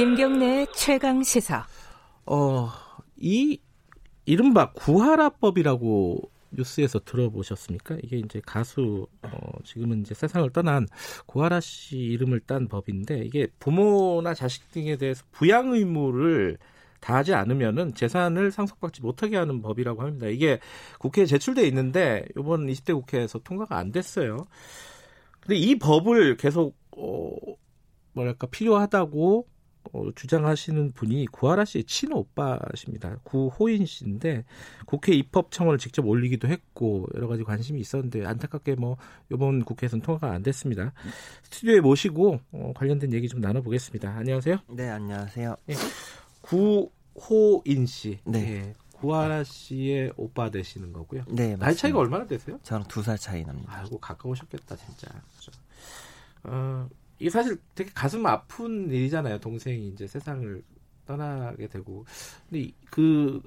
김경래 최강 시사. 어, 이 이른바 구하라법이라고 뉴스에서 들어보셨습니까? 이게 이제 가수 어, 지금은 이제 세상을 떠난 구하라 씨 이름을 딴 법인데 이게 부모나 자식 등에 대해서 부양 의무를 다하지 않으면은 재산을 상속받지 못하게 하는 법이라고 합니다. 이게 국회에 제출돼 있는데 이번 20대 국회에서 통과가 안 됐어요. 근데 이 법을 계속 어 뭐랄까 필요하다고 어, 주장하시는 분이 구하라 씨의 친오빠십니다. 구호인 씨인데 국회 입법청을 직접 올리기도 했고 여러 가지 관심이 있었는데 안타깝게 뭐 이번 국회에서는 통과가 안 됐습니다. 스튜디오에 모시고 어, 관련된 얘기 좀 나눠보겠습니다. 안녕하세요. 네, 안녕하세요. 예. 구호인 씨. 네. 예. 구하라 씨의 오빠 되시는 거고요. 네, 맞습니다. 나이 차이가 얼마나 되세요? 저랑 두 살 차이 납니다. 아이고 가까우셨겠다 진짜. 그렇죠. 어, 이게 사실 되게 가슴 아픈 일이잖아요. 동생이 이제 세상을 떠나게 되고. 근데 그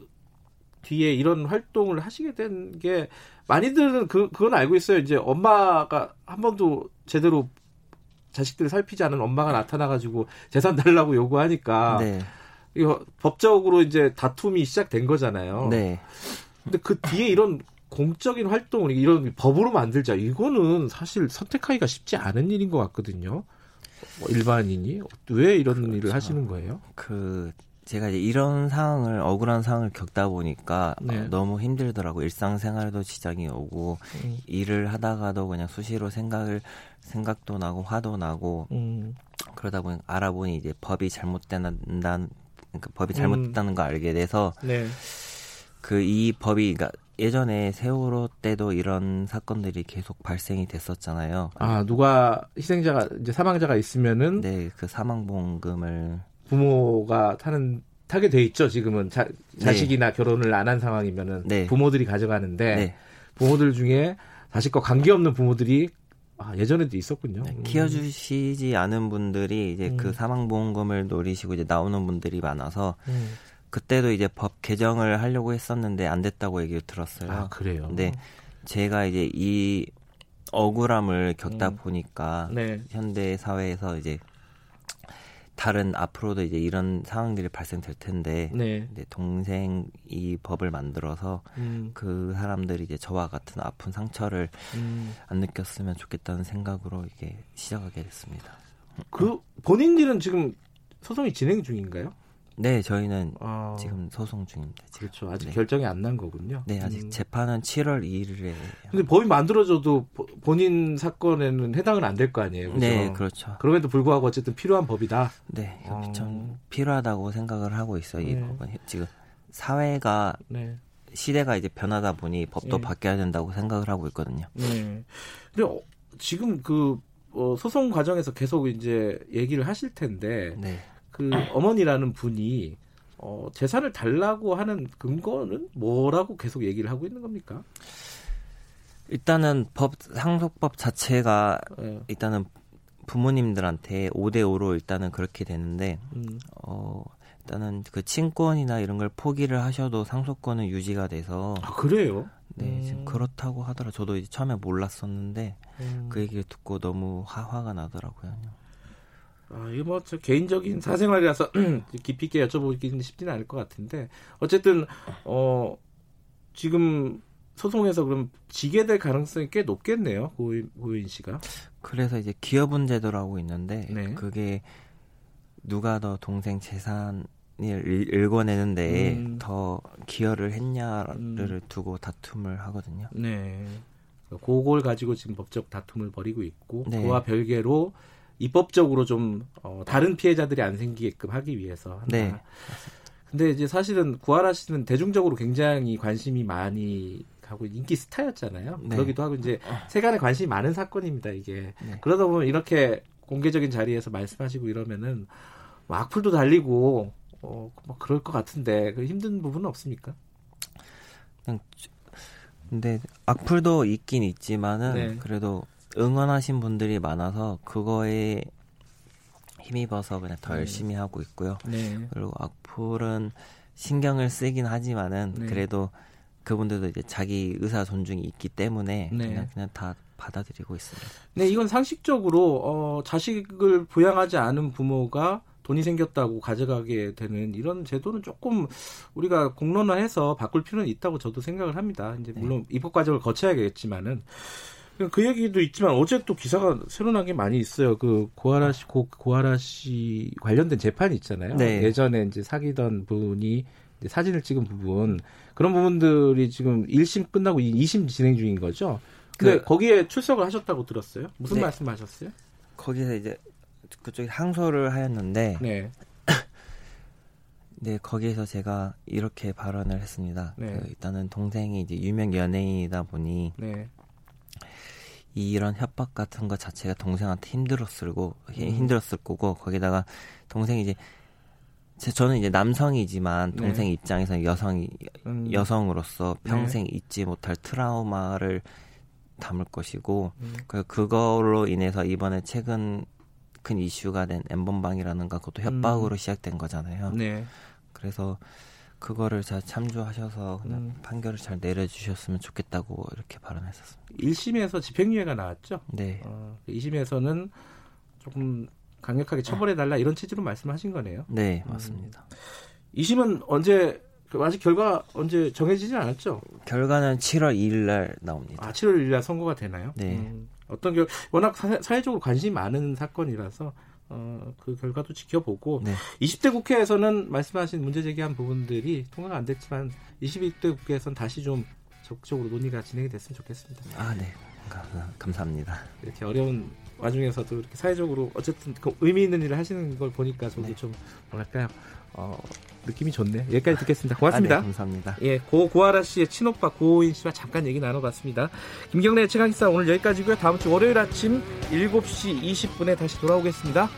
뒤에 이런 활동을 하시게 된 게 많이들은 그 그건 알고 있어요. 이제 엄마가 한 번도 제대로 자식들을 살피지 않은 엄마가 나타나가지고 재산 달라고 요구하니까 네. 이거 법적으로 이제 다툼이 시작된 거잖아요. 네. 근데 그 뒤에 이런 공적인 활동을 이런 법으로 만들자 이거는 사실 선택하기가 쉽지 않은 일인 것 같거든요. 뭐 일반인이 왜 이런 그렇죠. 일을 하시는 거예요? 그 제가 이제 이런 상황을 억울한 상황을 겪다 보니까 네. 어, 너무 힘들더라고 일상생활도 지장이 오고 음. 일을 하다가도 그냥 수시로 생각을 생각도 나고 화도 나고 음. 그러다 보니 알아보니 이제 법이 잘못된다는 그러니까 법이 잘못됐다는 음. 걸 알게 돼서 네. 그 이 법이 그러니까 예전에 세월호 때도 이런 사건들이 계속 발생이 됐었잖아요. 아 누가 희생자가 이제 사망자가 있으면은 네그 사망 보험금을 부모가 타는 타게 돼 있죠. 지금은 자, 자식이나 네. 결혼을 안 한 상황이면은 네. 부모들이 가져가는데 네. 부모들 중에 자식과 관계없는 부모들이 아, 예전에도 있었군요. 네, 키워주시지 않은 분들이 이제 그 음. 그 사망보험금을 노리시고 이제 나오는 분들이 많아서 음. 그때도 이제 법 개정을 하려고 했었는데 안 됐다고 얘기를 들었어요. 아, 그래요? 네. 제가 이제 이 억울함을 겪다 음. 보니까 네. 현대 사회에서 이제 다른 앞으로도 이제 이런 상황들이 발생될 텐데 네. 동생 이 법을 만들어서 음. 그 사람들이 이제 저와 같은 아픈 상처를 음. 안 느꼈으면 좋겠다는 생각으로 이게 시작하게 됐습니다. 그 본인들은 지금 소송이 진행 중인가요? 네, 저희는 아... 지금 소송 중입니다. 지금. 그렇죠. 아직 네. 결정이 안 난 거군요. 네, 아직 음... 재판은 7월 2일에. 근데 법이 만들어져도 본인 사건에는 해당은 안 될 거 아니에요. 그렇죠? 네, 그렇죠. 그럼에도 불구하고 어쨌든 필요한 법이다. 네, 어... 좀 필요하다고 생각을 하고 있어요. 이 네. 법은 지금 사회가 네. 시대가 이제 변하다 보니 법도 네. 바뀌어야 된다고 생각을 하고 있거든요. 네. 근데 어, 지금 그 어, 소송 과정에서 계속 이제 얘기를 하실 텐데 네. 그 어머니라는 분이 어, 재산을 달라고 하는 근거는 뭐라고 계속 얘기를 하고 있는 겁니까? 일단은 법 상속법 자체가 네. 일단은 부모님들한테 5대 5로 일단은 그렇게 되는데 음. 어 일단은 그 친권이나 이런 걸 포기를 하셔도 상속권은 유지가 돼서 아 그래요? 네, 음. 지금 그렇다고 하더라. 저도 이제 처음에 몰랐었는데 음. 그 얘기를 듣고 너무 화, 화가 나더라고요. 아, 이거 뭐, 저 개인적인 사생활이라서 깊이 있게 여쭤보기는 쉽지는 않을 것 같은데, 어쨌든, 어, 지금 소송에서 그럼 지게 될 가능성이 꽤 높겠네요, 고인, 고인 씨가. 그래서 이제 기여분 제도라고 있는데, 네. 그게 누가 더 동생 재산을 읽어내는데 음. 더 기여를 했냐를 음. 두고 다툼을 하거든요. 네. 그걸 가지고 지금 법적 다툼을 벌이고 있고, 네. 그와 별개로 입법적으로 좀 어, 다른 피해자들이 안 생기게끔 하기 위해서 한다. 네. 근데 이제 사실은 구하라 씨는 대중적으로 굉장히 관심이 많이 가고 인기 스타였잖아요. 네. 그러기도 하고 이제 세간에 관심이 많은 사건입니다. 이게 네. 그러다 보면 이렇게 공개적인 자리에서 말씀하시고 이러면은 뭐 악플도 달리고 어, 뭐 그럴 것 같은데 그 힘든 부분은 없습니까? 그냥 근데 악플도 있긴 있지만은 네. 그래도 응원하신 분들이 많아서 그거에 힘입어서 그냥 더 네. 열심히 하고 있고요. 네. 그리고 악플은 신경을 쓰긴 하지만은 네. 그래도 그분들도 이제 자기 의사 존중이 있기 때문에 네. 그냥 그냥 다 받아들이고 있습니다. 네, 이건 상식적으로 어, 자식을 부양하지 않은 부모가 돈이 생겼다고 가져가게 되는 이런 제도는 조금 우리가 공론화해서 바꿀 필요는 있다고 저도 생각을 합니다. 이제 네. 물론 입법 과정을 거쳐야겠지만은 그 얘기도 있지만 어제 또 기사가 새로 난 게 많이 있어요. 그 고아라 씨, 고, 고아라 씨 관련된 재판이 있잖아요. 네. 예전에 이제 사귀던 분이 이제 사진을 찍은 부분 그런 부분들이 지금 1심 끝나고 2심 진행 중인 거죠. 근데 그, 거기에 출석을 하셨다고 들었어요. 무슨 네. 말씀 하셨어요? 거기서 이제 그쪽에 항소를 하였는데 네. 네 거기에서 제가 이렇게 발언을 했습니다. 네. 그 일단은 동생이 이제 유명 연예인이다 보니 네. 이런 협박 같은 것 자체가 동생한테 힘들었을 고 음. 힘들었을 거고 거기다가 동생이 이제 저는 이제 남성이지만 네. 동생 네. 입장에서 여성이 음. 여성으로서 평생 네. 잊지 못할 트라우마를 담을 것이고 음. 그 그걸로 인해서 이번에 최근 큰 이슈가 된 엠번방이라는 가 그것도 협박으로 음. 시작된 거잖아요. 네. 그래서 그거를 잘 참조하셔서 음. 판결을 잘 내려주셨으면 좋겠다고 이렇게 발언했었습니다. 1심에서 집행유예가 나왔죠? 네. 어, 2심에서는 조금 강력하게 처벌해달라 이런 취지로 말씀하신 거네요. 네, 맞습니다. 음. 2심은 언제 그 아직 결과 언제 정해지지 않았죠? 결과는 7월 2일 날 나옵니다. 아, 7월 2일 날 선고가 되나요? 네. 음, 어떤 결 워낙 사, 회적으로 관심이 많은 사건이라서 어, 그 결과도 지켜보고 네. 20대 국회에서는 말씀하신 문제 제기한 부분들이 통과가 안 됐지만 21대 국회에서는 다시 좀 적극적으로 논의가 진행이 됐으면 좋겠습니다. 아, 네. 감사 합니다. 이렇게 어려운 와중에서도 이렇게 사회적으로 어쨌든 그 의미 있는 일을 하시는 걸 보니까 저도 네. 좀 뭐랄까요 어, 느낌이 좋네요. 여기까지 듣겠습니다. 고맙습니다. 아, 네, 감사합니다. 예, 고 고아라 씨의 친오빠 고호인 씨와 잠깐 얘기 나눠봤습니다. 김경래 최강기사 오늘 여기까지고요. 다음 주 월요일 아침 7시 20분에 다시 돌아오겠습니다.